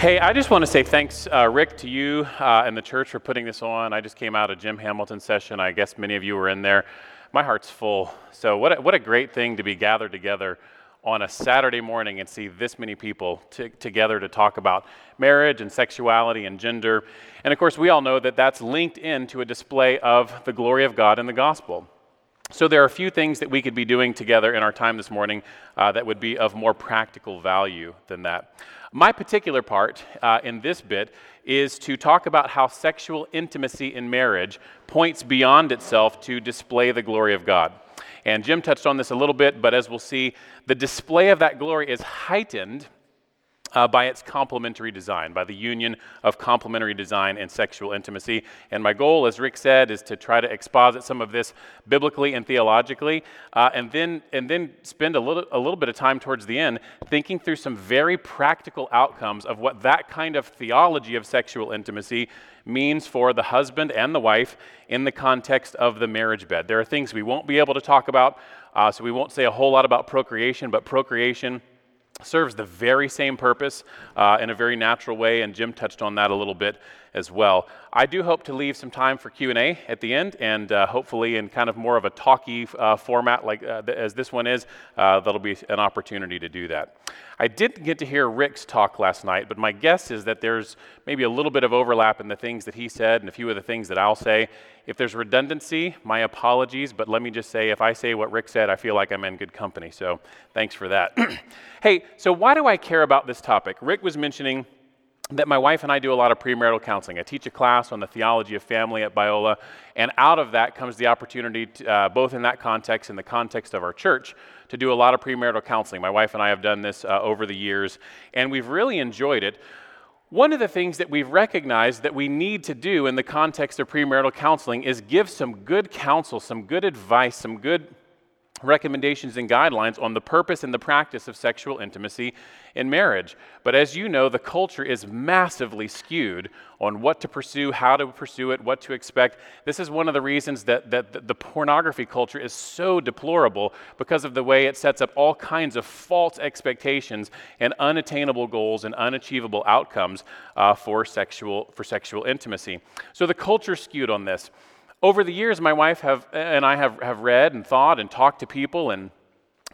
Hey, I just want to say thanks, uh, Rick, to you uh, and the church for putting this on. I just came out of Jim Hamilton's session. I guess many of you were in there. My heart's full. So, what a, what a great thing to be gathered together on a Saturday morning and see this many people t- together to talk about marriage and sexuality and gender. And of course, we all know that that's linked into a display of the glory of God in the gospel. So, there are a few things that we could be doing together in our time this morning uh, that would be of more practical value than that. My particular part uh, in this bit is to talk about how sexual intimacy in marriage points beyond itself to display the glory of God. And Jim touched on this a little bit, but as we'll see, the display of that glory is heightened uh, by its complementary design, by the union of complementary design and sexual intimacy. And my goal, as Rick said, is to try to exposit some of this biblically and theologically, uh, and then and then spend a little a little bit of time towards the end thinking through some very practical outcomes of what that kind of theology of sexual intimacy means for the husband and the wife in the context of the marriage bed. There are things we won't be able to talk about, uh, so we won't say a whole lot about procreation, but procreation serves the very same purpose uh, in a very natural way, and Jim touched on that a little bit as well. I do hope to leave some time for Q&A at the end, and uh, hopefully in kind of more of a talky uh, format like uh, th- as this one is, uh, that'll be an opportunity to do that. I didn't get to hear Rick's talk last night, but my guess is that there's maybe a little bit of overlap in the things that he said and a few of the things that I'll say. If there's redundancy, my apologies, but let me just say if I say what Rick said, I feel like I'm in good company, so thanks for that. hey, so why do I care about this topic? Rick was mentioning that my wife and I do a lot of premarital counseling. I teach a class on the theology of family at Biola, and out of that comes the opportunity, to, uh, both in that context and the context of our church, to do a lot of premarital counseling. My wife and I have done this uh, over the years, and we've really enjoyed it. One of the things that we've recognized that we need to do in the context of premarital counseling is give some good counsel, some good advice, some good recommendations and guidelines on the purpose and the practice of sexual intimacy in marriage. But as you know, the culture is massively skewed on what to pursue, how to pursue it, what to expect. This is one of the reasons that, that the pornography culture is so deplorable because of the way it sets up all kinds of false expectations and unattainable goals and unachievable outcomes uh, for, sexual, for sexual intimacy. So the culture skewed on this. Over the years, my wife have, and I have, have read and thought and talked to people and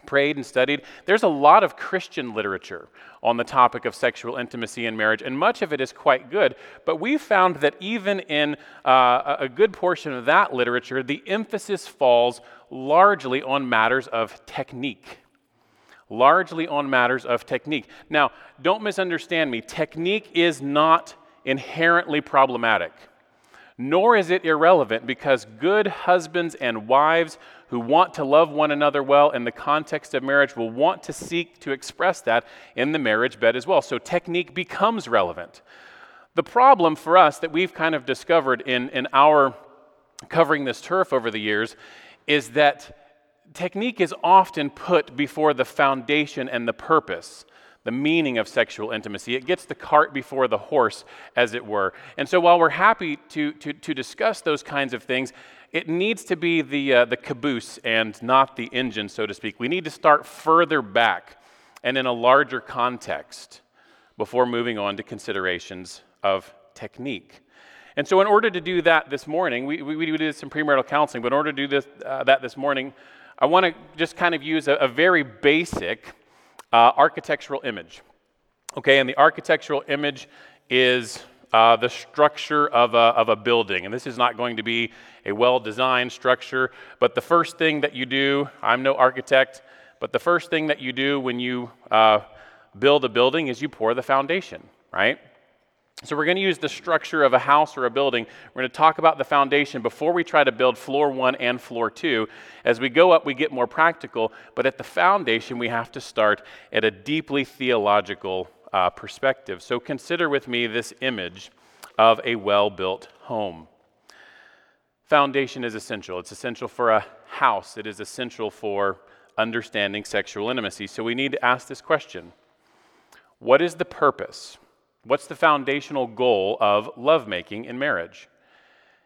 prayed and studied. There's a lot of Christian literature on the topic of sexual intimacy in marriage, and much of it is quite good. But we've found that even in uh, a good portion of that literature, the emphasis falls largely on matters of technique. Largely on matters of technique. Now, don't misunderstand me. Technique is not inherently problematic nor is it irrelevant because good husbands and wives who want to love one another well in the context of marriage will want to seek to express that in the marriage bed as well. So technique becomes relevant. The problem for us that we've kind of discovered in, in our covering this turf over the years is that technique is often put before the foundation and the purpose the meaning of sexual intimacy. It gets the cart before the horse, as it were. And so while we're happy to, to, to discuss those kinds of things, it needs to be the, uh, the caboose and not the engine, so to speak. We need to start further back and in a larger context before moving on to considerations of technique. And so, in order to do that this morning, we, we, we did some premarital counseling, but in order to do this, uh, that this morning, I want to just kind of use a, a very basic uh, architectural image. Okay, and the architectural image is uh, the structure of a, of a building. And this is not going to be a well designed structure, but the first thing that you do, I'm no architect, but the first thing that you do when you uh, build a building is you pour the foundation, right? So, we're going to use the structure of a house or a building. We're going to talk about the foundation before we try to build floor one and floor two. As we go up, we get more practical, but at the foundation, we have to start at a deeply theological uh, perspective. So, consider with me this image of a well built home. Foundation is essential. It's essential for a house, it is essential for understanding sexual intimacy. So, we need to ask this question What is the purpose? What's the foundational goal of lovemaking in marriage?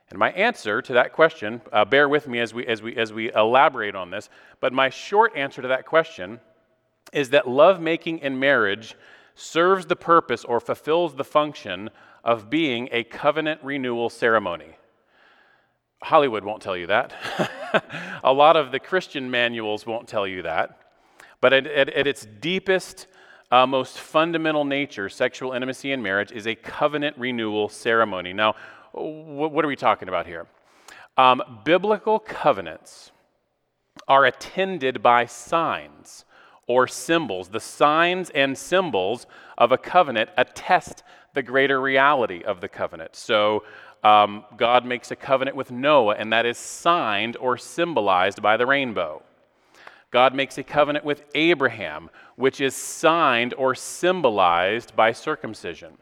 And my answer to that question, uh, bear with me as we, as, we, as we elaborate on this, but my short answer to that question is that lovemaking in marriage serves the purpose or fulfills the function of being a covenant renewal ceremony. Hollywood won't tell you that. a lot of the Christian manuals won't tell you that. But at, at, at its deepest, uh, most fundamental nature, sexual intimacy in marriage is a covenant renewal ceremony. Now, wh- what are we talking about here? Um, biblical covenants are attended by signs or symbols. The signs and symbols of a covenant attest the greater reality of the covenant. So, um, God makes a covenant with Noah, and that is signed or symbolized by the rainbow. God makes a covenant with Abraham, which is signed or symbolized by circumcision.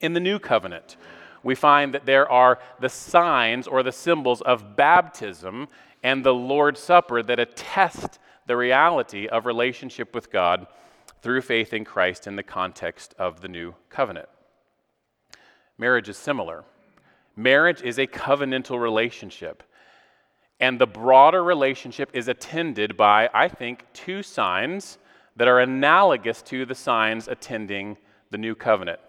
In the new covenant, we find that there are the signs or the symbols of baptism and the Lord's Supper that attest the reality of relationship with God through faith in Christ in the context of the new covenant. Marriage is similar. Marriage is a covenantal relationship. And the broader relationship is attended by, I think, two signs that are analogous to the signs attending the new covenant.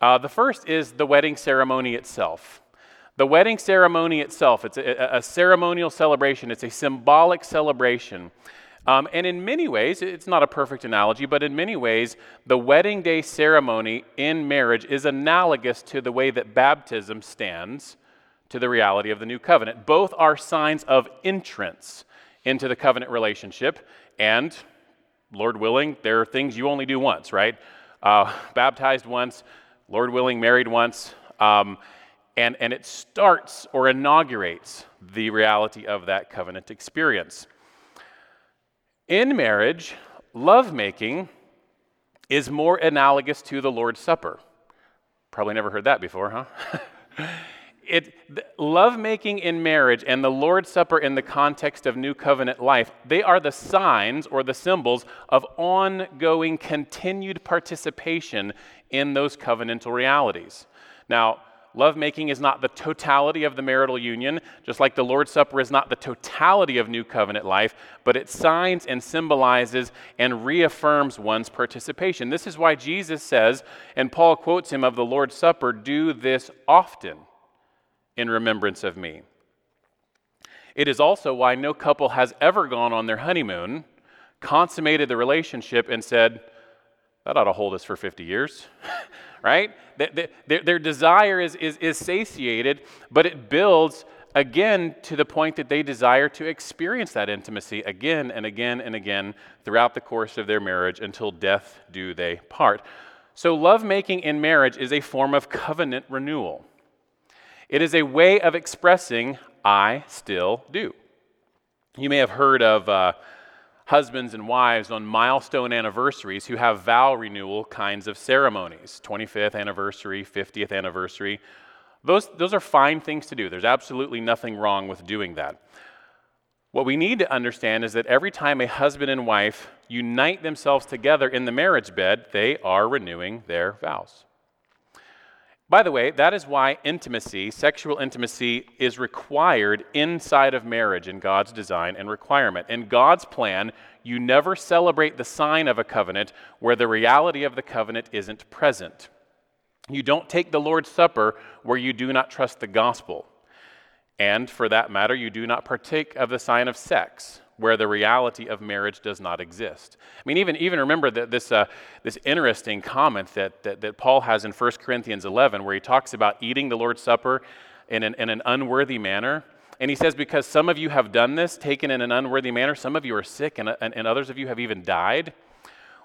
Uh, the first is the wedding ceremony itself. The wedding ceremony itself, it's a, a ceremonial celebration, it's a symbolic celebration. Um, and in many ways, it's not a perfect analogy, but in many ways, the wedding day ceremony in marriage is analogous to the way that baptism stands to the reality of the new covenant. Both are signs of entrance into the covenant relationship, and Lord willing, there are things you only do once, right? Uh, baptized once, Lord willing, married once. Um, and, and it starts or inaugurates the reality of that covenant experience. In marriage, lovemaking is more analogous to the Lord's Supper. Probably never heard that before, huh? it, lovemaking in marriage and the Lord's Supper in the context of new covenant life, they are the signs or the symbols of ongoing, continued participation in those covenantal realities. Now, Lovemaking is not the totality of the marital union, just like the Lord's Supper is not the totality of new covenant life, but it signs and symbolizes and reaffirms one's participation. This is why Jesus says, and Paul quotes him of the Lord's Supper, do this often in remembrance of me. It is also why no couple has ever gone on their honeymoon, consummated the relationship, and said, that ought to hold us for 50 years. right? Their, desire is, is, is satiated, but it builds again to the point that they desire to experience that intimacy again and again and again throughout the course of their marriage until death do they part. So, lovemaking in marriage is a form of covenant renewal. It is a way of expressing, I still do. You may have heard of uh, husbands and wives on milestone anniversaries who have vow renewal kinds of ceremonies 25th anniversary, 50th anniversary. Those, those are fine things to do. There's absolutely nothing wrong with doing that. What we need to understand is that every time a husband and wife unite themselves together in the marriage bed, they are renewing their vows. By the way, that is why intimacy, sexual intimacy, is required inside of marriage in God's design and requirement. In God's plan, you never celebrate the sign of a covenant where the reality of the covenant isn't present. You don't take the Lord's Supper where you do not trust the gospel. And for that matter, you do not partake of the sign of sex where the reality of marriage does not exist. I mean, even, even remember that this, uh, this interesting comment that, that, that Paul has in 1 Corinthians 11, where he talks about eating the Lord's Supper in an, in an unworthy manner. And he says, Because some of you have done this, taken in an unworthy manner, some of you are sick, and, and, and others of you have even died.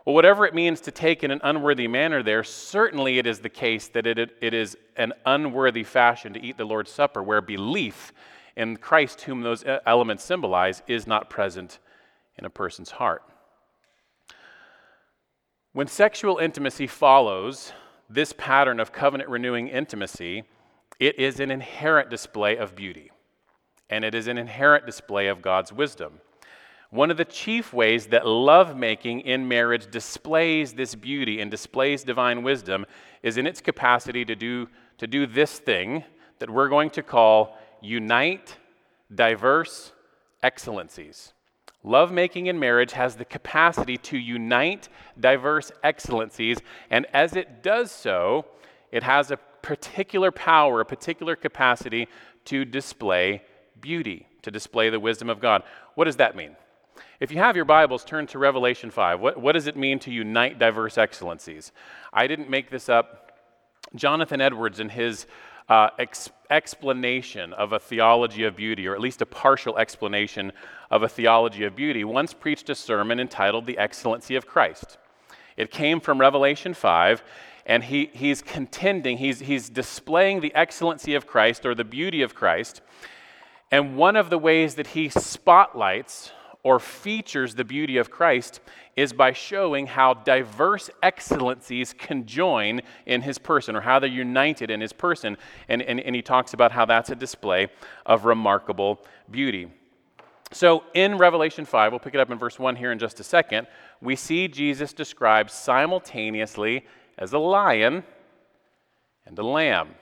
Well, whatever it means to take in an unworthy manner there, certainly it is the case that it, it is an unworthy fashion to eat the Lord's Supper, where belief and Christ, whom those elements symbolize, is not present in a person's heart. When sexual intimacy follows this pattern of covenant renewing intimacy, it is an inherent display of beauty, and it is an inherent display of God's wisdom. One of the chief ways that lovemaking in marriage displays this beauty and displays divine wisdom is in its capacity to do, to do this thing that we're going to call unite diverse excellencies. Lovemaking in marriage has the capacity to unite diverse excellencies, and as it does so, it has a particular power, a particular capacity to display beauty, to display the wisdom of God. What does that mean? If you have your Bibles, turn to Revelation 5. What, what does it mean to unite diverse excellencies? I didn't make this up. Jonathan Edwards, in his uh, ex- explanation of a theology of beauty, or at least a partial explanation of a theology of beauty, once preached a sermon entitled The Excellency of Christ. It came from Revelation 5, and he, he's contending, he's, he's displaying the excellency of Christ or the beauty of Christ. And one of the ways that he spotlights or features the beauty of Christ is by showing how diverse excellencies conjoin in his person or how they're united in his person. And, and, and he talks about how that's a display of remarkable beauty. So in Revelation 5, we'll pick it up in verse 1 here in just a second, we see Jesus described simultaneously as a lion and a lamb.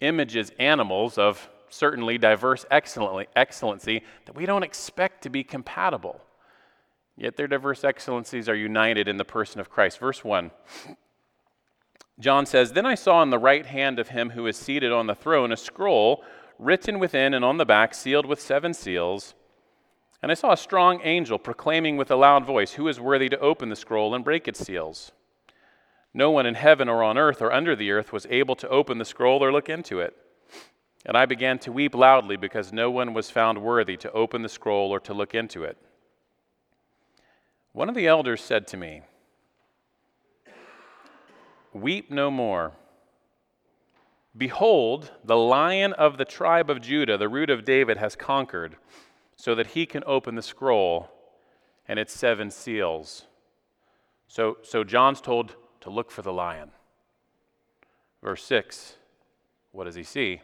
Images, animals of certainly diverse excellency that we don't expect to be compatible. Yet their diverse excellencies are united in the person of Christ. Verse 1. John says, Then I saw in the right hand of him who is seated on the throne a scroll written within and on the back, sealed with seven seals. And I saw a strong angel proclaiming with a loud voice, Who is worthy to open the scroll and break its seals? No one in heaven or on earth or under the earth was able to open the scroll or look into it. And I began to weep loudly because no one was found worthy to open the scroll or to look into it. One of the elders said to me, Weep no more. Behold, the lion of the tribe of Judah, the root of David, has conquered, so that he can open the scroll and its seven seals. So, so John's told to look for the lion. Verse 6, what does he see?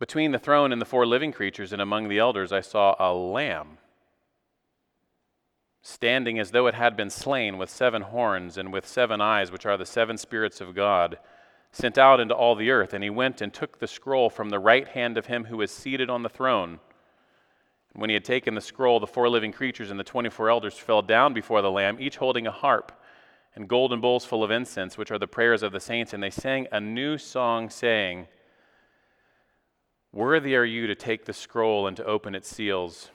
Between the throne and the four living creatures and among the elders, I saw a lamb standing as though it had been slain, with seven horns and with seven eyes, which are the seven spirits of God, sent out into all the earth. And he went and took the scroll from the right hand of him who was seated on the throne. And when he had taken the scroll, the four living creatures and the twenty four elders fell down before the Lamb, each holding a harp and golden bowls full of incense, which are the prayers of the saints. And they sang a new song, saying, Worthy are you to take the scroll and to open its seals.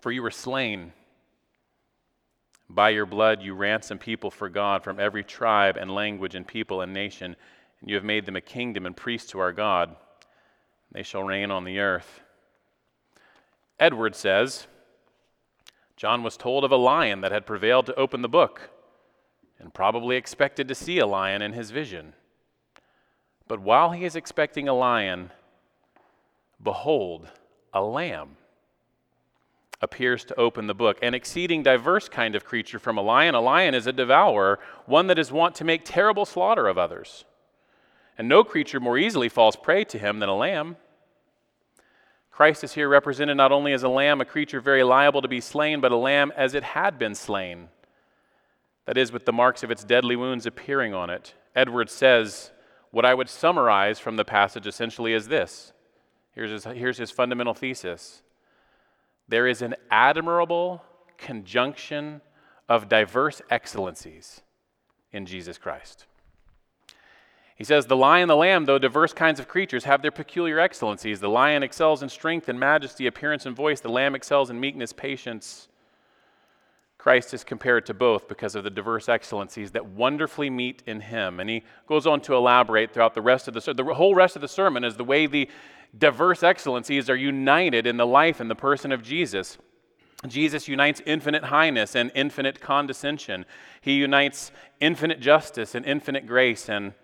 For you were slain. By your blood you ransomed people for God from every tribe and language and people and nation, and you have made them a kingdom and priests to our God. They shall reign on the earth. Edwards says John was told of a lion that had prevailed to open the book and probably expected to see a lion in his vision. But while he is expecting a lion, behold, a lamb appears to open the book. An exceeding diverse kind of creature from a lion. A lion is a devourer, one that is wont to make terrible slaughter of others. And no creature more easily falls prey to him than a lamb. Christ is here represented not only as a lamb, a creature very liable to be slain, but a lamb as it had been slain. That is, with the marks of its deadly wounds appearing on it. Edwards says, What I would summarize from the passage essentially is this Here's his, here's his fundamental thesis there is an admirable conjunction of diverse excellencies in Jesus Christ. He says, The lion and the lamb, though diverse kinds of creatures, have their peculiar excellencies. The lion excels in strength and majesty, appearance and voice. The lamb excels in meekness, patience. Christ is compared to both because of the diverse excellencies that wonderfully meet in him. And he goes on to elaborate throughout the rest of the the whole rest of the sermon is the way the diverse excellencies are united in the life and the person of Jesus. Jesus unites infinite highness and infinite condescension. He unites infinite justice and infinite grace and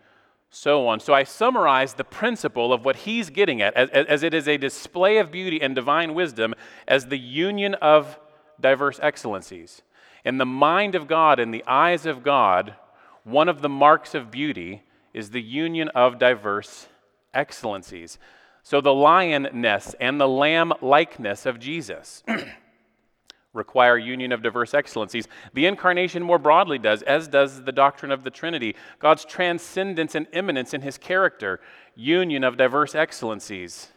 so on. So I summarize the principle of what he's getting at as, as, it is a display of beauty and divine wisdom as the union of diverse excellencies. In the mind of God, in the eyes of God, one of the marks of beauty is the union of diverse excellencies. So the lionness and the lamb likeness of Jesus require union of diverse excellencies. The incarnation more broadly does, as does the doctrine of the Trinity. God's transcendence and immanence in his character, union of diverse excellencies.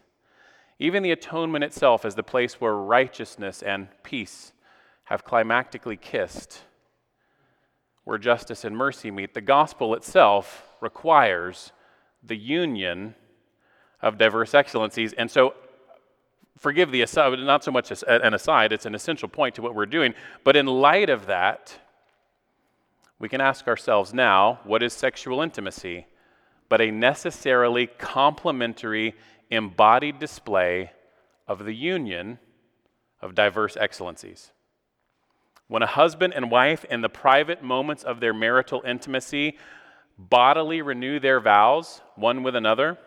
Even the atonement itself is the place where righteousness and peace have climactically kissed, where justice and mercy meet. The gospel itself requires the union of diverse excellencies. And so, forgive the aside, not so much an aside, it's an essential point to what we're doing. But in light of that, we can ask ourselves now what is sexual intimacy? But a necessarily complementary, embodied display of the union of diverse excellencies. When a husband and wife, in the private moments of their marital intimacy, bodily renew their vows one with another,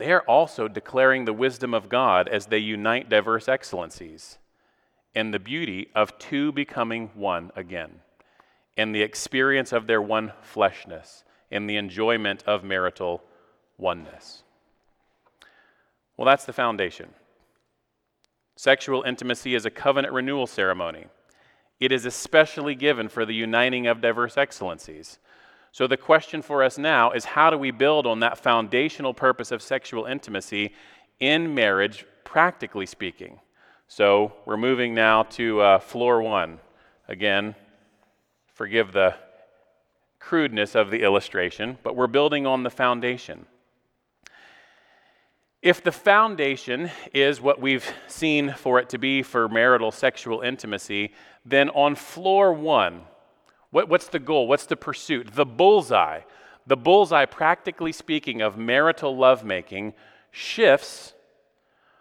they are also declaring the wisdom of God as they unite diverse excellencies in the beauty of two becoming one again, in the experience of their one fleshness, in the enjoyment of marital oneness. Well, that's the foundation. Sexual intimacy is a covenant renewal ceremony. It is especially given for the uniting of diverse excellencies. So, the question for us now is how do we build on that foundational purpose of sexual intimacy in marriage, practically speaking? So, we're moving now to uh, floor one. Again, forgive the crudeness of the illustration, but we're building on the foundation. If the foundation is what we've seen for it to be for marital sexual intimacy, then on floor one, what, what's the goal? What's the pursuit? The bullseye. The bullseye, practically speaking, of marital lovemaking shifts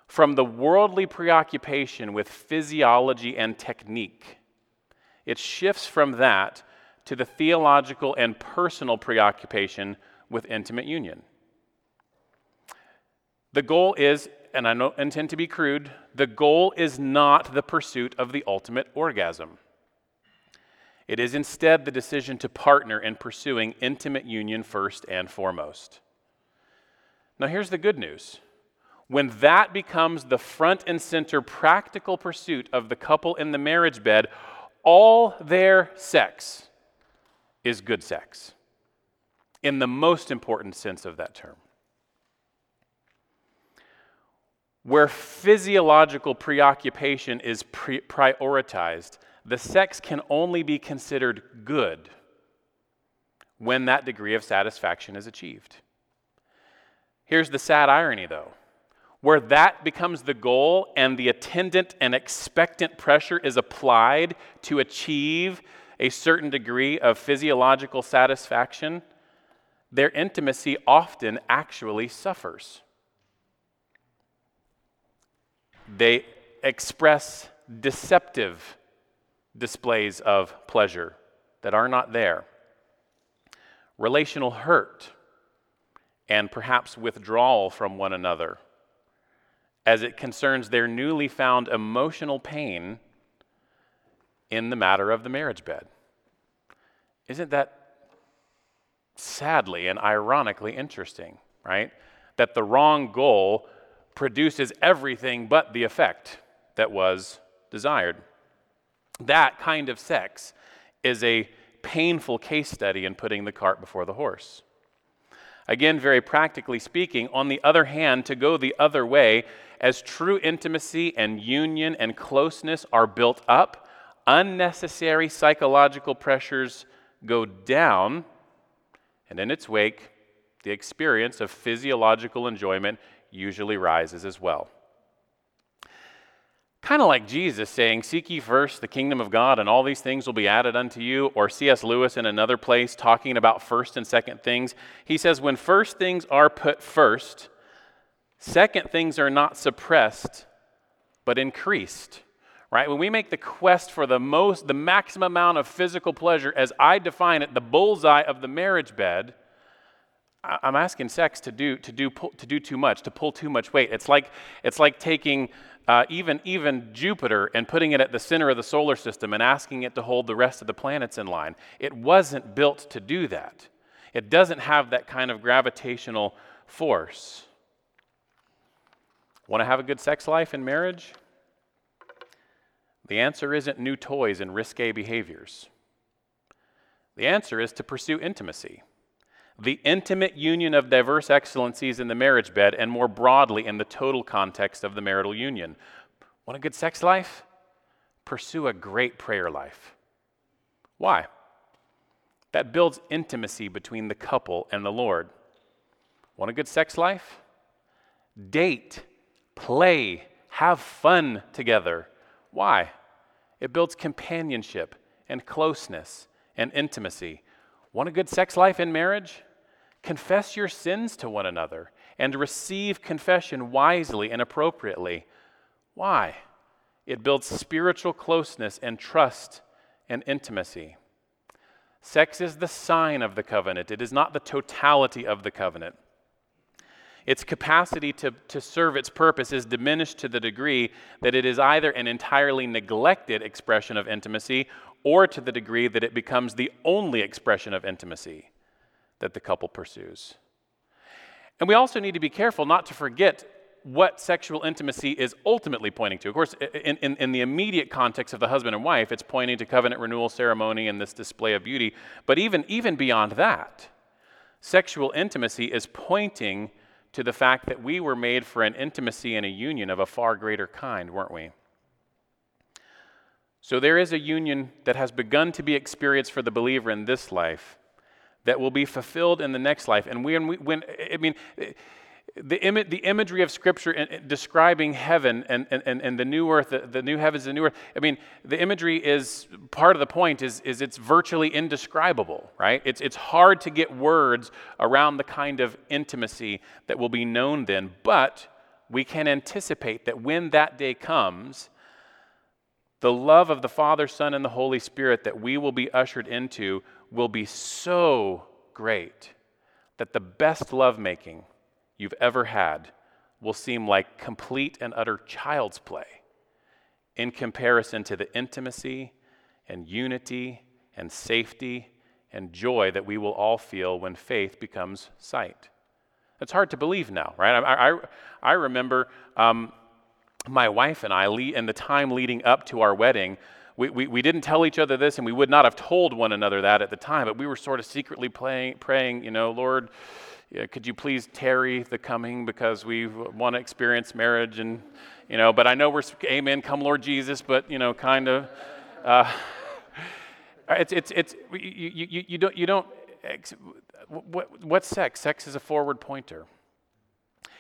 from the worldly preoccupation with physiology and technique. It shifts from that to the theological and personal preoccupation with intimate union. The goal is, and I don't intend to be crude, the goal is not the pursuit of the ultimate orgasm. It is instead the decision to partner in pursuing intimate union first and foremost. Now, here's the good news. When that becomes the front and center practical pursuit of the couple in the marriage bed, all their sex is good sex, in the most important sense of that term. Where physiological preoccupation is pre- prioritized, the sex can only be considered good when that degree of satisfaction is achieved. Here's the sad irony, though. Where that becomes the goal and the attendant and expectant pressure is applied to achieve a certain degree of physiological satisfaction, their intimacy often actually suffers. They express deceptive displays of pleasure that are not there, relational hurt, and perhaps withdrawal from one another as it concerns their newly found emotional pain in the matter of the marriage bed. Isn't that sadly and ironically interesting, right? That the wrong goal produces everything but the effect that was desired. That kind of sex is a painful case study in putting the cart before the horse. Again, very practically speaking, on the other hand, to go the other way, as true intimacy and union and closeness are built up, unnecessary psychological pressures go down, and in its wake, the experience of physiological enjoyment usually rises as well. Kind of like Jesus saying, Seek ye first the kingdom of God, and all these things will be added unto you. Or C.S. Lewis in another place talking about first and second things. He says, When first things are put first, second things are not suppressed, but increased. Right? When we make the quest for the most, the maximum amount of physical pleasure, as I define it, the bullseye of the marriage bed, I'm asking sex to do, to, do, to do too much, to pull too much weight. It's like, it's like taking uh, even, even Jupiter and putting it at the center of the solar system and asking it to hold the rest of the planets in line. It wasn't built to do that. It doesn't have that kind of gravitational force. Want to have a good sex life in marriage? The answer isn't new toys and risque behaviors. The answer is to pursue intimacy. The intimate union of diverse excellencies in the marriage bed, and more broadly in the total context of the marital union. Want a good sex life? Pursue a great prayer life. Why? That builds intimacy between the couple and the Lord. Want a good sex life? Date, play, have fun together. Why? It builds companionship and closeness and intimacy. Want a good sex life in marriage? Confess your sins to one another and receive confession wisely and appropriately. Why? It builds spiritual closeness and trust and intimacy. Sex is the sign of the covenant, it is not the totality of the covenant. Its capacity to, to serve its purpose is diminished to the degree that it is either an entirely neglected expression of intimacy or to the degree that it becomes the only expression of intimacy that the couple pursues. And we also need to be careful not to forget what sexual intimacy is ultimately pointing to. Of course, in, in, in, the immediate context of the husband and wife, it's pointing to covenant renewal ceremony and this display of beauty. But even, even beyond that, sexual intimacy is pointing to the fact that we were made for an intimacy and a union of a far greater kind, weren't we? So there is a union that has begun to be experienced for the believer in this life that will be fulfilled in the next life. And when, we, when I mean, the, Im- the imagery of Scripture in, in describing heaven and, and, and the new earth, the, the new heavens, the new earth, I mean, the imagery is part of the point is, is it's virtually indescribable, right? It's, it's hard to get words around the kind of intimacy that will be known then, but we can anticipate that when that day comes, the love of the Father, Son, and the Holy Spirit that we will be ushered into will be so great that the best lovemaking you've ever had will seem like complete and utter child's play in comparison to the intimacy and unity and safety and joy that we will all feel when faith becomes sight. It's hard to believe now, right? I, I, I remember um, my wife and I, in the time leading up to our wedding, we, we, we, didn't tell each other this, and we would not have told one another that at the time, but we were sort of secretly playing, praying, you know, Lord, yeah, could you please tarry the coming because we want to experience marriage and, you know, but I know we're, amen, come Lord Jesus, but, you know, kind of, uh, it's, it's, it's, you, you, you don't, you don't, what, what's sex? Sex is a forward pointer.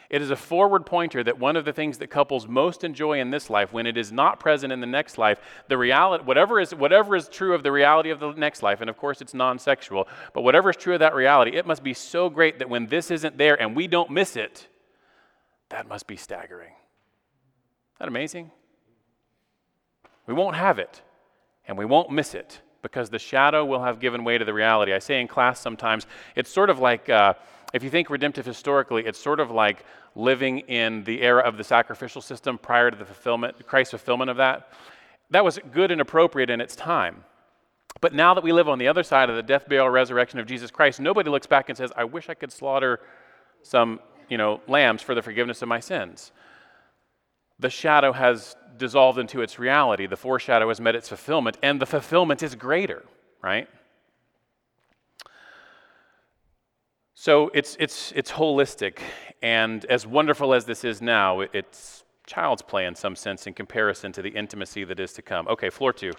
It is a forward pointer that one of the things that couples most enjoy in this life, when it is not present in the next life, the reality, whatever is, whatever is true of the reality of the next life, and of course it's non sexual, but whatever is true of that reality, it must be so great that when this isn't there and we don't miss it, that must be staggering. Isn't that amazing? We won't have it, and we won't miss it because the shadow will have given way to the reality. I say in class sometimes, it's sort of like. Uh, if you think redemptive historically, it's sort of like living in the era of the sacrificial system prior to the fulfillment, Christ's fulfillment of that. That was good and appropriate in its time. But now that we live on the other side of the death, burial, resurrection of Jesus Christ, nobody looks back and says, I wish I could slaughter some, you know, lambs for the forgiveness of my sins. The shadow has dissolved into its reality. The foreshadow has met its fulfillment, and the fulfillment is greater, right? So it's, it's, it's holistic, and as wonderful as this is now, it's child's play in some sense in comparison to the intimacy that is to come. Okay, floor two.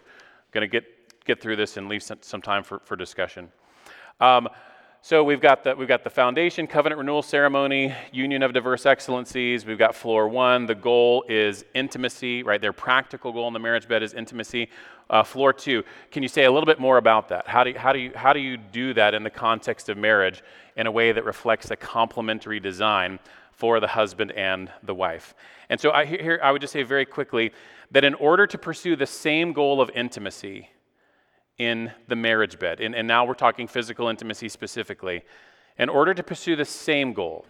Going to get, get through this and leave some time for, for discussion. Um, so we've got the we've got the foundation, covenant renewal ceremony, union of diverse excellencies. We've got floor one. The goal is intimacy, right? Their practical goal in the marriage bed is intimacy. Uh, floor two. Can you say a little bit more about that? How do you, how do you how do you do that in the context of marriage in a way that reflects a complementary design for the husband and the wife? And so I, here I would just say very quickly that in order to pursue the same goal of intimacy in the marriage bed. And, and now we're talking physical intimacy specifically. In order to pursue the same goal,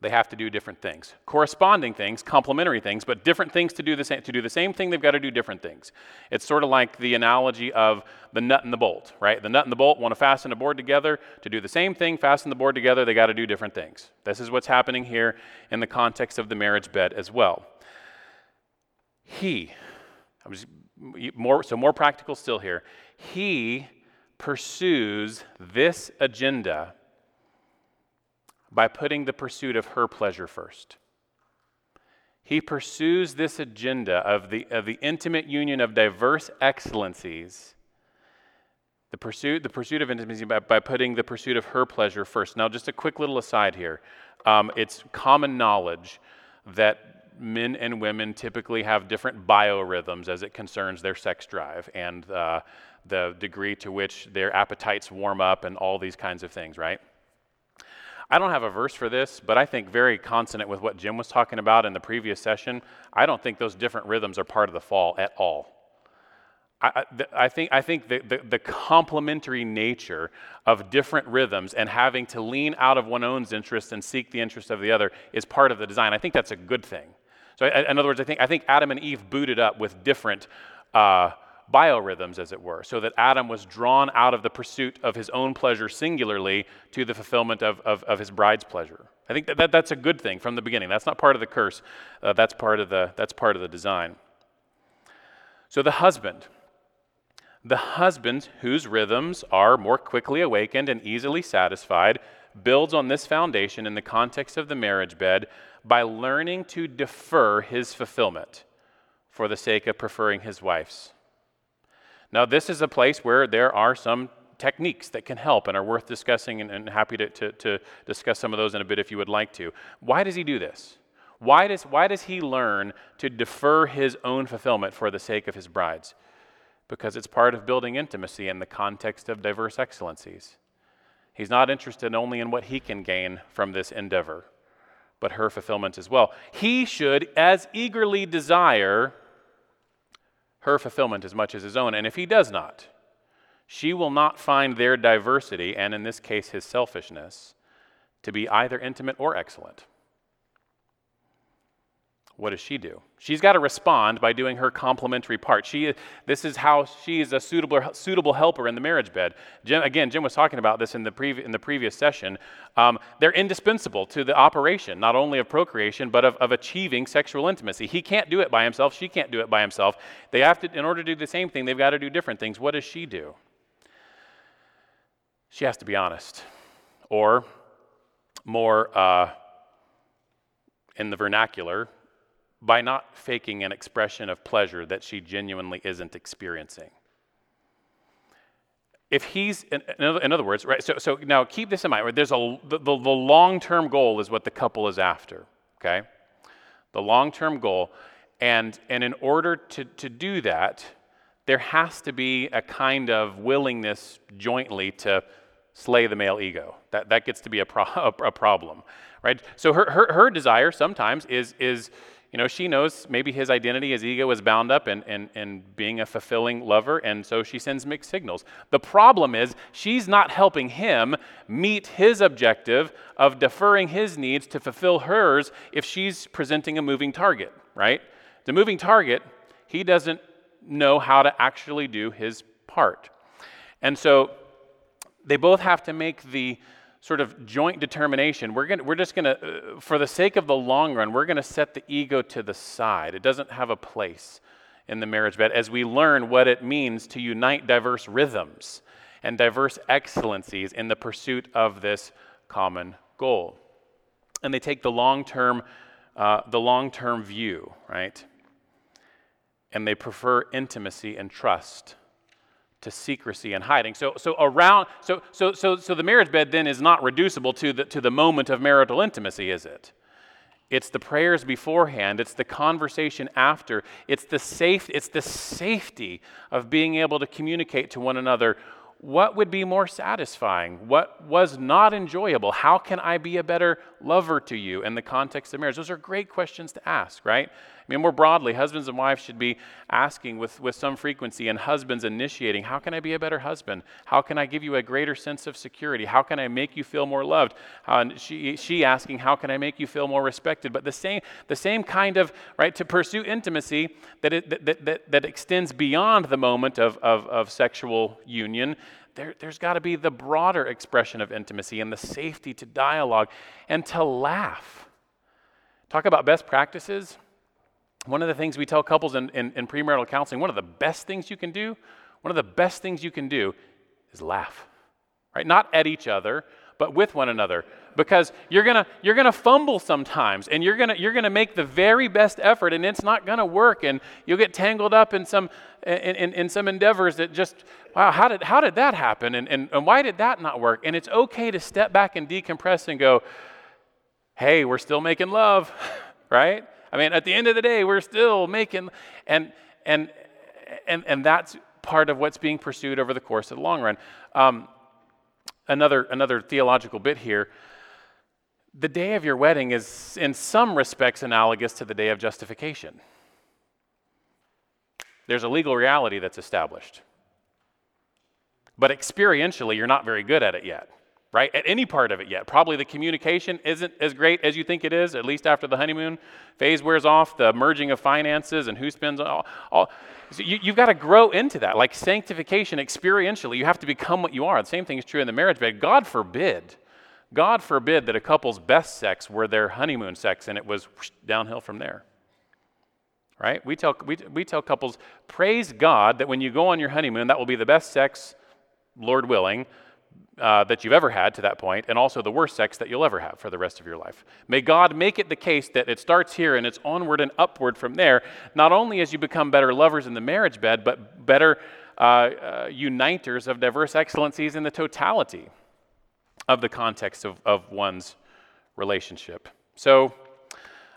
they have to do different things. Corresponding things complementary things but different things to do the same to do the same thing they've got to do different things. It's sort of like the analogy of the nut and the bolt right? The nut and the bolt want to fasten a board together. To do the same thing fasten the board together they got to do different things. This is what's happening here in the context of the marriage bed as well. He i'm just more, so more practical still here. He pursues this agenda by putting the pursuit of her pleasure first. He pursues this agenda of the, of the intimate union of diverse excellencies, the pursuit, the pursuit of intimacy by, by putting the pursuit of her pleasure first. Now, just a quick little aside here. Um, it's common knowledge that men and women typically have different biorhythms as it concerns their sex drive and uh, the degree to which their appetites warm up and all these kinds of things, right? I don't have a verse for this, but I think very consonant with what Jim was talking about in the previous session. I don't think those different rhythms are part of the fall at all. I, I, think, I think the, the, the, complementary nature of different rhythms and having to lean out of one's own interest and seek the interest of the other is part of the design. I think that's a good thing. So, in other words, I think, I think Adam and Eve booted up with different uh, biorhythms, as it were, so that Adam was drawn out of the pursuit of his own pleasure singularly to the fulfillment of, of, of his bride's pleasure. I think that, that, that's a good thing from the beginning. That's not part of the curse, uh, that's, part of the, that's part of the design. So the husband. The husband, whose rhythms are more quickly awakened and easily satisfied, builds on this foundation in the context of the marriage bed by learning to defer his fulfillment for the sake of preferring his wife's. Now, this is a place where there are some techniques that can help and are worth discussing, and, and happy to, to, to discuss some of those in a bit if you would like to. Why does he do this? Why does, why does he learn to defer his own fulfillment for the sake of his brides? Because it's part of building intimacy in the context of diverse excellencies. He's not interested only in what he can gain from this endeavor, but her fulfillment as well. He should as eagerly desire her fulfillment as much as his own. And if he does not, she will not find their diversity, and in this case, his selfishness, to be either intimate or excellent. What does she do? She's got to respond by doing her complementary part. She, this is how she is a suitable, suitable helper in the marriage bed. Jim, again, Jim was talking about this in the, previ- in the previous session. Um, they're indispensable to the operation, not only of procreation, but of, of achieving sexual intimacy. He can't do it by himself. She can't do it by himself. They have to, in order to do the same thing, they've got to do different things. What does she do? She has to be honest. Or, more uh, in the vernacular, by not faking an expression of pleasure that she genuinely isn't experiencing. If he's, in, in other words, right, so, so now keep this in mind, right, there's a, the, the, long term goal is what the couple is after, okay? The long term goal. And, and in order to, to do that, there has to be a kind of willingness jointly to slay the male ego. That, that gets to be a, pro, a problem, right? So her, her, her desire sometimes is, is you know, she knows maybe his identity, his ego is bound up in, in, in being a fulfilling lover, and so she sends mixed signals. The problem is she's not helping him meet his objective of deferring his needs to fulfill hers if she's presenting a moving target, right? The moving target, he doesn't know how to actually do his part. And so they both have to make the sort of joint determination, we're, gonna, we're just going to, uh, for the sake of the long run, we're going to set the ego to the side. It doesn't have a place in the marriage bed as we learn what it means to unite diverse rhythms and diverse excellencies in the pursuit of this common goal. And they take the long term, uh, the long term view, right? And they prefer intimacy and trust to secrecy and hiding. So, so around, so, so, so, so the marriage bed then is not reducible to the, to the moment of marital intimacy, is it? It's the prayers beforehand. It's the conversation after. It's the safe. It's the safety of being able to communicate to one another what would be more satisfying? What was not enjoyable? How can I be a better lover to you in the context of marriage? Those are great questions to ask, right? I mean, more broadly, husbands and wives should be asking with, with some frequency, and husbands initiating, How can I be a better husband? How can I give you a greater sense of security? How can I make you feel more loved? Uh, and she, she asking, How can I make you feel more respected? But the same, the same kind of, right, to pursue intimacy that, it, that, that, that extends beyond the moment of, of, of sexual union. There, there's got to be the broader expression of intimacy and the safety to dialogue and to laugh. Talk about best practices. One of the things we tell couples in, in, in premarital counseling, one of the best things you can do, one of the best things you can do is laugh, right? Not at each other, but with one another. Because you're gonna, you're gonna fumble sometimes and you're gonna, you're gonna make the very best effort and it's not gonna work and you'll get tangled up in some, in, in, in some endeavors that just, wow, how did, how did that happen? And, and, and why did that not work? And it's okay to step back and decompress and go, hey, we're still making love, right? I mean, at the end of the day, we're still making, and, and, and, and that's part of what's being pursued over the course of the long run. Um, another, another theological bit here. The day of your wedding is, in some respects, analogous to the day of justification. There's a legal reality that's established. But experientially, you're not very good at it yet, right? At any part of it yet. Probably the communication isn't as great as you think it is, at least after the honeymoon phase wears off, the merging of finances and who spends all. all so you, have got to grow into that. Like sanctification experientially, you have to become what you are. The same thing is true in the marriage bed. God forbid, God forbid that a couple's best sex were their honeymoon sex and it was downhill from there. Right? We tell, we, we tell couples, praise God that when you go on your honeymoon, that will be the best sex, Lord willing, uh, that you've ever had to that point, and also the worst sex that you'll ever have for the rest of your life. May God make it the case that it starts here and it's onward and upward from there, not only as you become better lovers in the marriage bed, but better uh, uh, uniters of diverse excellencies in the totality of the context of, of one's relationship. So,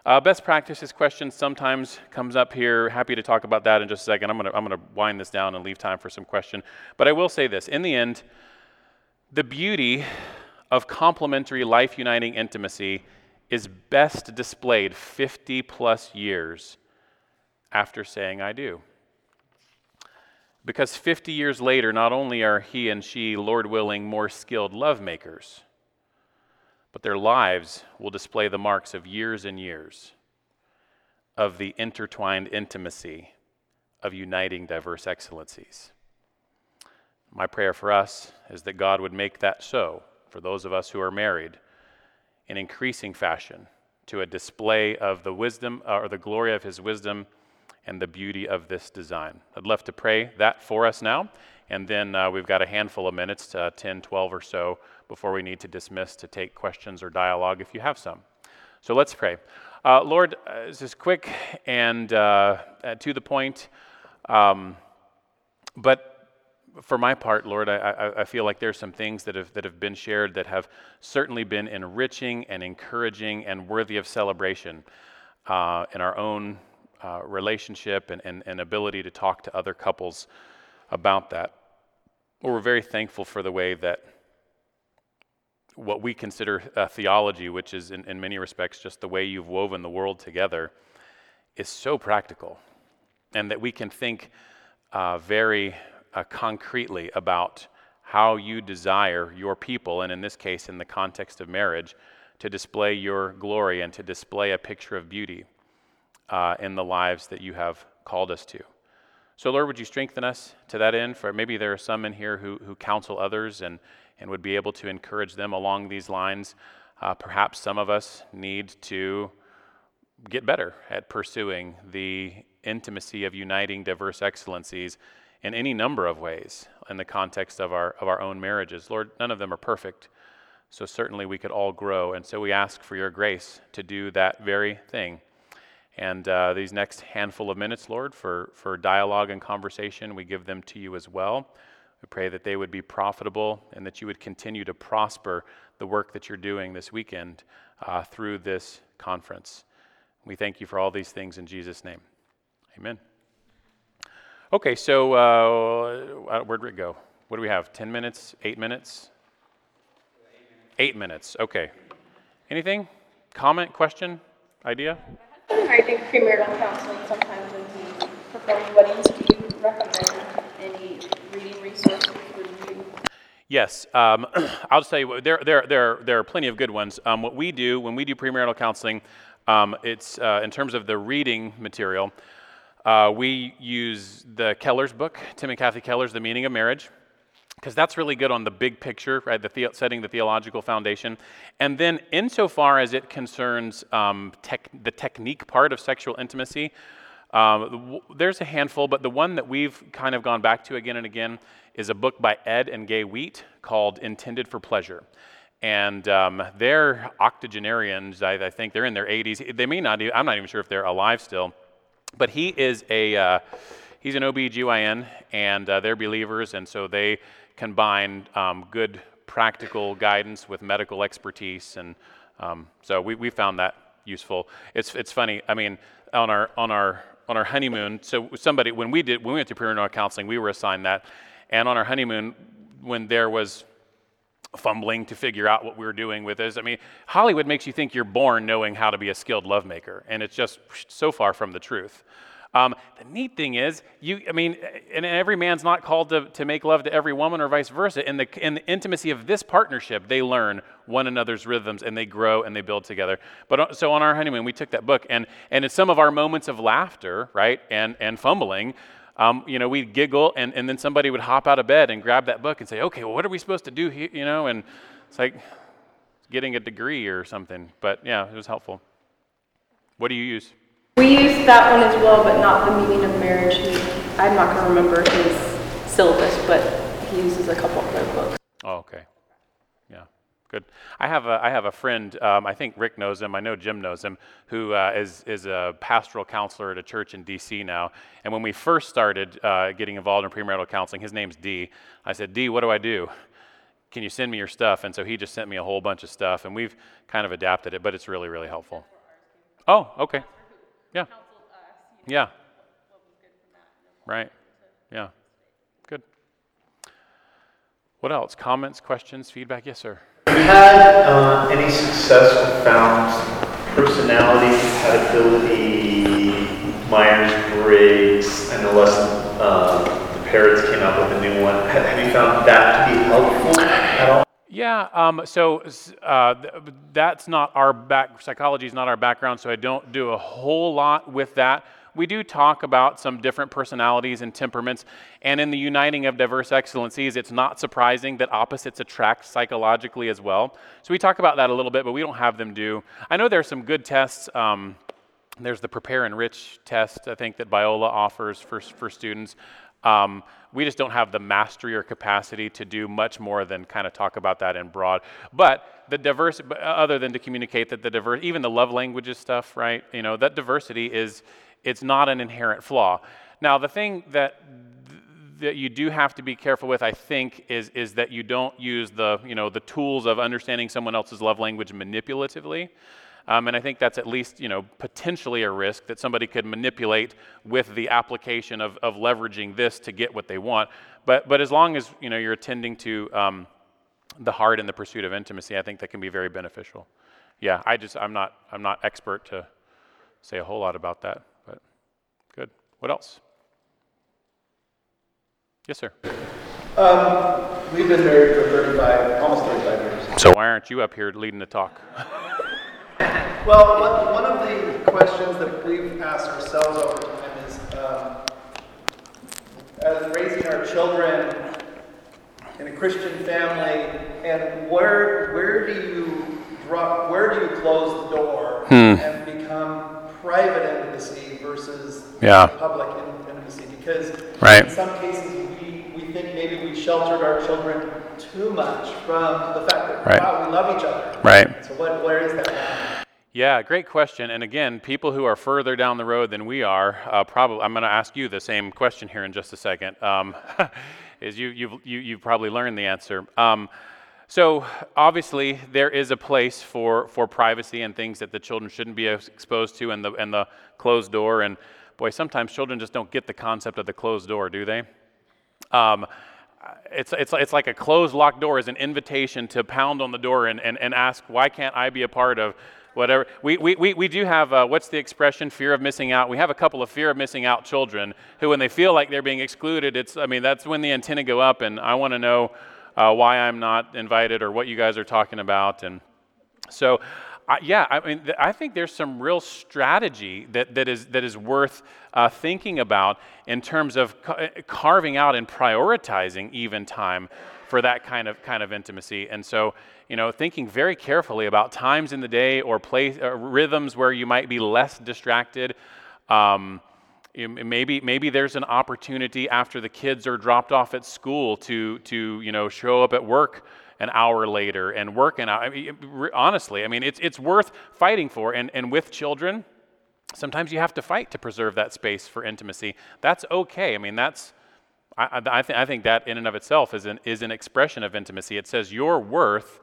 uh, best practices question sometimes comes up here. Happy to talk about that in just a second. I'm going to I'm going to wind this down and leave time for some question. But I will say this: in the end, the beauty of complementary life uniting intimacy is best displayed 50 plus years after saying I do. Because 50 years later, not only are he and she, Lord willing, more skilled lovemakers, but their lives will display the marks of years and years of the intertwined intimacy of uniting diverse excellencies. My prayer for us is that God would make that so for those of us who are married in increasing fashion to a display of the wisdom uh, or the glory of his wisdom and the beauty of this design. I'd love to pray that for us now. And then uh, we've got a handful of minutes, uh, 10, 12 or so, before we need to dismiss to take questions or dialogue if you have some. So let's pray. Uh, Lord, uh, this is quick and uh, to the point, um, but for my part, Lord, I, I, feel like there's some things that have, that have been shared that have certainly been enriching and encouraging and worthy of celebration uh, in our own uh, relationship and, and, and ability to talk to other couples about that. we're very thankful for the way that what we consider theology, which is in, in many respects just the way you've woven the world together, is so practical. And that we can think uh, very uh, concretely about how you desire your people, and in this case, in the context of marriage, to display your glory and to display a picture of beauty uh, in the lives that you have called us to. So, Lord, would you strengthen us to that end? For maybe there are some in here who, who counsel others and, and would be able to encourage them along these lines. Uh, perhaps some of us need to get better at pursuing the intimacy of uniting diverse excellencies in any number of ways in the context of our, of our own marriages. Lord, none of them are perfect, so certainly we could all grow. And so we ask for your grace to do that very thing. And uh, these next handful of minutes, Lord, for, for dialogue and conversation, we give them to you as well. We pray that they would be profitable and that you would continue to prosper the work that you're doing this weekend uh, through this conference. We thank you for all these things in Jesus' name. Amen. Okay, so uh, uh, where'd it go? What do we have? 10 minutes? Eight minutes? Eight minutes. Okay. Anything? Comment, question, idea? I think premarital counseling sometimes weddings. Do you recommend any reading resources? Yes, um, I'll just tell you, there, there, there, there are plenty of good ones. Um, what we do when we do premarital counseling, um, it's uh, in terms of the reading material, uh, we use the Keller's book, Tim and Kathy Keller's The Meaning of Marriage, because that's really good on the big picture, right? The, the setting the theological foundation. And then, insofar as it concerns um, tech, the technique part of sexual intimacy, Um, there's a handful, but the one that we've kind of gone back to again and again is a book by Ed and Gaye Wheat called Intended for Pleasure. And um, they're octogenarians, I, I, think they're in their 80s. They may not, even, I'm not even sure if they're alive still. But he is a, uh, he's an OB-GYN, and uh, they're believers, and so they combine um, good practical guidance with medical expertise. And um, so we, we found that useful. It's, it's funny, I mean, on our, on our, on our honeymoon, so somebody, when we did, when we went to premarital counseling, we were assigned that. And on our honeymoon, when there was fumbling to figure out what we were doing with this, I mean, Hollywood makes you think you're born knowing how to be a skilled lovemaker, and it's just so far from the truth. Um, the neat thing is, you, I mean, and every man's not called to, to make love to every woman or vice versa. In the, in the intimacy of this partnership, they learn one another's rhythms and they grow and they build together. But uh, so on our honeymoon, we took that book, and, and in some of our moments of laughter, right, and, and fumbling, um, you know, we'd giggle, and, and then somebody would hop out of bed and grab that book and say, okay, well, what are we supposed to do here? You know, and it's like getting a degree or something. But yeah, it was helpful. What do you use? We use that one as well, but not the meaning of marriage. I'm not going to remember his syllabus, but he uses a couple other books. Oh, okay. Good. I have a, I have a friend, um, I think Rick knows him, I know Jim knows him, who uh, is is, a pastoral counselor at a church in D.C. now. And when we first started uh, getting involved in premarital counseling, his name's D. I said, D, what do I do? Can you send me your stuff? And so he just sent me a whole bunch of stuff, and we've kind of adapted it, but it's really, really helpful. Oh, okay. Yeah. Yeah. Right. Yeah. Good. What else? Comments, questions, feedback? Yes, sir. You had uh, any success with found personality, compatibility, Myers Briggs? I know lesson uh, the Parrotts came out with a new one. Have, have you found that to be helpful at all? Yeah, um, so uh, that's not our back, psychology is not our background, so I don't do a whole lot with that. We do talk about some different personalities and temperaments, and in the uniting of diverse excellencies, it's not surprising that opposites attract psychologically as well. So we talk about that a little bit, but we don't have them do. I know there are some good tests. Um, there's the Prepare-Enrich test, I think, that Biola offers for, for students. Um, we just don't have the mastery or capacity to do much more than kind of talk about that in broad. But the diversity, other than to communicate that the diverse, even the love languages stuff, right? You know, that diversity is, it's not an inherent flaw. Now, the thing that that you do have to be careful with, I think, is is that you don't use the you know the tools of understanding someone else's love language manipulatively. Um, and I think that's at least, you know, potentially a risk that somebody could manipulate with the application of, of leveraging this to get what they want. But, but as long as, you know, you're attending to um, the heart and the pursuit of intimacy, I think that can be very beneficial. Yeah, I just, I'm not, I'm not expert to say a whole lot about that. What else? Yes, sir. Um, we've been married for 35, almost 35 years. So why aren't you up here leading the talk? Well, one, one of the questions that we've asked ourselves over time is, um, as raising our children in a Christian family, and where where do you draw, where do you close the door Hmm. and become private intimacy versus Yeah. public intimacy? Because Right. in some cases we, we think maybe we sheltered our children too much from the fact that Right. wow we love each other. Right. So what where is that? Yeah, great question. And again, people who are further down the road than we are, uh, probably, I'm going to ask you the same question here in just a second. Um, is you, you've, you, you've probably learned the answer. Um, so obviously, there is a place for, for privacy and things that the children shouldn't be exposed to, and the, and the closed door. And boy, sometimes children just don't get the concept of the closed door, do they? Um, it's, it's, it's like a closed locked door is an invitation to pound on the door and, and, and ask, why can't I be a part of whatever. We, we, we, we do have, uh, what's the expression, fear of missing out? We have a couple of fear of missing out children who, when they feel like they're being excluded, it's, I mean, that's when the antenna go up, and I want to know uh, why I'm not invited or what you guys are talking about. And so, uh, yeah, I mean, th- I think there's some real strategy that, that, is, that is worth uh, thinking about in terms of ca- carving out and prioritizing even time for that kind of kind of intimacy. And so, you know, thinking very carefully about times in the day or place uh, rhythms where you might be less distracted. Um, maybe maybe there's an opportunity after the kids are dropped off at school to to you know show up at work an hour later and work an hour. I mean, honestly, I mean it's it's worth fighting for. And and with children, sometimes you have to fight to preserve that space for intimacy. That's okay. I mean that's. I, I, th- I think that in and of itself is an, is an expression of intimacy. It says your worth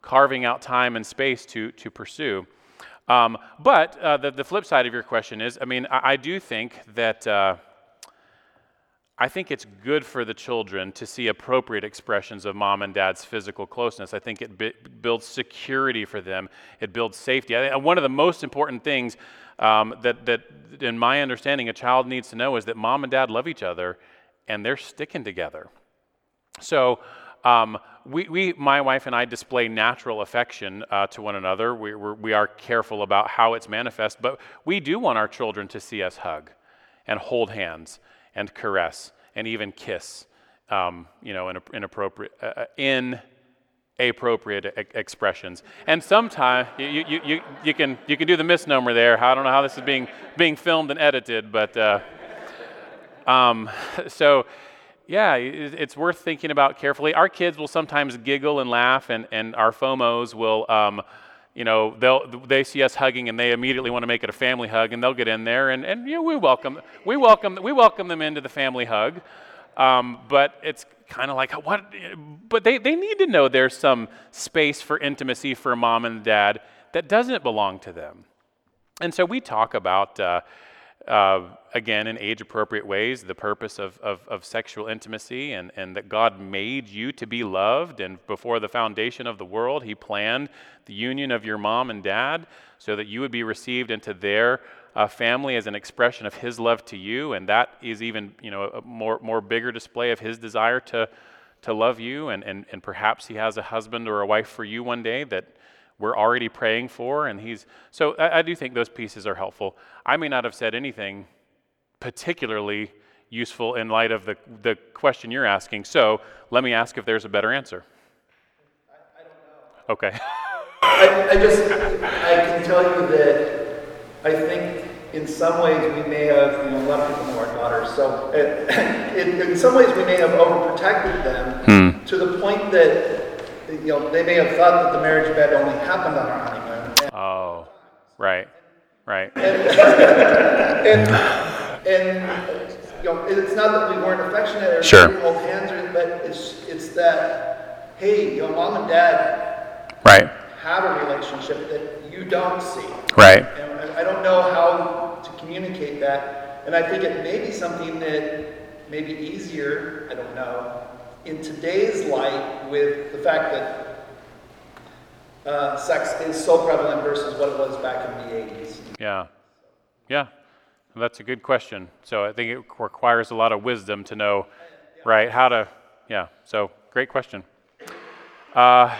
carving out time and space to, to pursue. Um, but uh, the, the flip side of your question is I mean, I, I do think that. Uh, I think it's good for the children to see appropriate expressions of mom and dad's physical closeness. I think it b- builds security for them, it builds safety. I, one of the most important things um, that, that, in my understanding, a child needs to know is that mom and dad love each other and they're sticking together. So, um, we, we, my wife and I display natural affection uh, to one another. We, we're, we are careful about how it's manifest, but we do want our children to see us hug and hold hands and caress and even kiss, um, you know, in, in appropriate, uh, uh, in appropriate e- expressions. And sometimes you, you, you, you, can, you can do the misnomer there. I don't know how this is being, being filmed and edited, but uh, um, so yeah, it's worth thinking about carefully. Our kids will sometimes giggle and laugh, and, and our FOMOs will, um, you know, they'll, they see us hugging and they immediately want to make it a family hug, and they'll get in there, and, and you know, we welcome, we welcome, we welcome them into the family hug. Um, but it's kind of like what? But they, they need to know there's some space for intimacy for mom and dad that doesn't belong to them. And so we talk about. Uh, uh, again, in age appropriate ways, the purpose of, of, of, sexual intimacy and, and that God made you to be loved. And before the foundation of the world, He planned the union of your mom and dad so that you would be received into their uh, family as an expression of His love to you. And that is even you know, a more, more bigger display of His desire to, to love you. And, and, and perhaps He has a husband or a wife for you one day that we're already praying for. And he's so I, I, do think those pieces are helpful. I may not have said anything particularly useful in light of the, the question you're asking. So let me ask if there's a better answer. I, I don't know. Okay. I, I just, I can tell you that I think in some ways we may have, you know, a lot of people know our daughters, so in, in some ways we may have overprotected them hmm. to the point that you know, they may have thought that the marriage bed only happened on our honeymoon. Oh, right, right. And, and, and, you know, it's not that we weren't affectionate or sure. we hold hands, or, but it's it's that hey, you know, mom and dad right have a relationship that you don't see. Right. And I don't know how to communicate that, and I think it may be something that may be easier. I don't know in today's light with the fact that uh, sex is so prevalent versus what it was back in the 80s? Yeah. Yeah. That's a good question. So I think it requires a lot of wisdom to know, right, how to, yeah. So great question. Uh,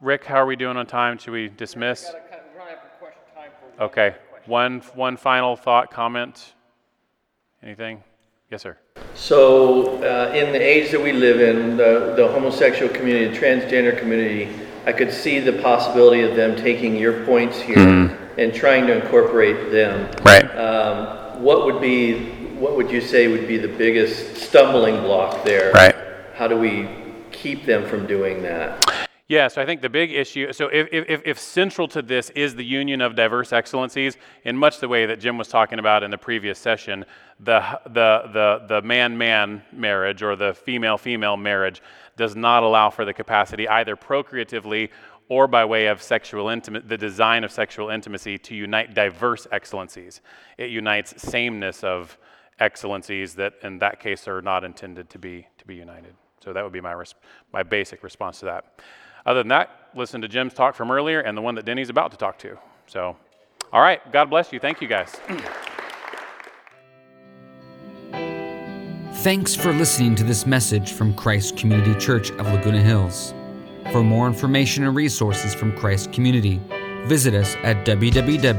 Rick, how are we doing on time? Should we dismiss? Okay. One, one final thought, comment? Anything? Yes, sir. So, uh, in the age that we live in, the, the homosexual community, the transgender community, I could see the possibility of them taking your points here mm-hmm. and trying to incorporate them. Right. Um, what would be, what would you say would be the biggest stumbling block there? Right. How do we keep them from doing that? Yeah, so I think the big issue, so if, if, if, central to this is the union of diverse excellencies, in much the way that Jim was talking about in the previous session, the, the, the, the man-man marriage or the female-female marriage does not allow for the capacity either procreatively or by way of sexual intimate, the design of sexual intimacy to unite diverse excellencies. It unites sameness of excellencies that in that case are not intended to be, to be united. So that would be my, res- my basic response to that. Other than that, listen to Jim's talk from earlier and the one that Denny's about to talk to. So, all right, God bless you. Thank you guys. Thanks for listening to this message from Christ Community Church of Laguna Hills. For more information and resources from Christ Community, visit us at www.ccclh.org.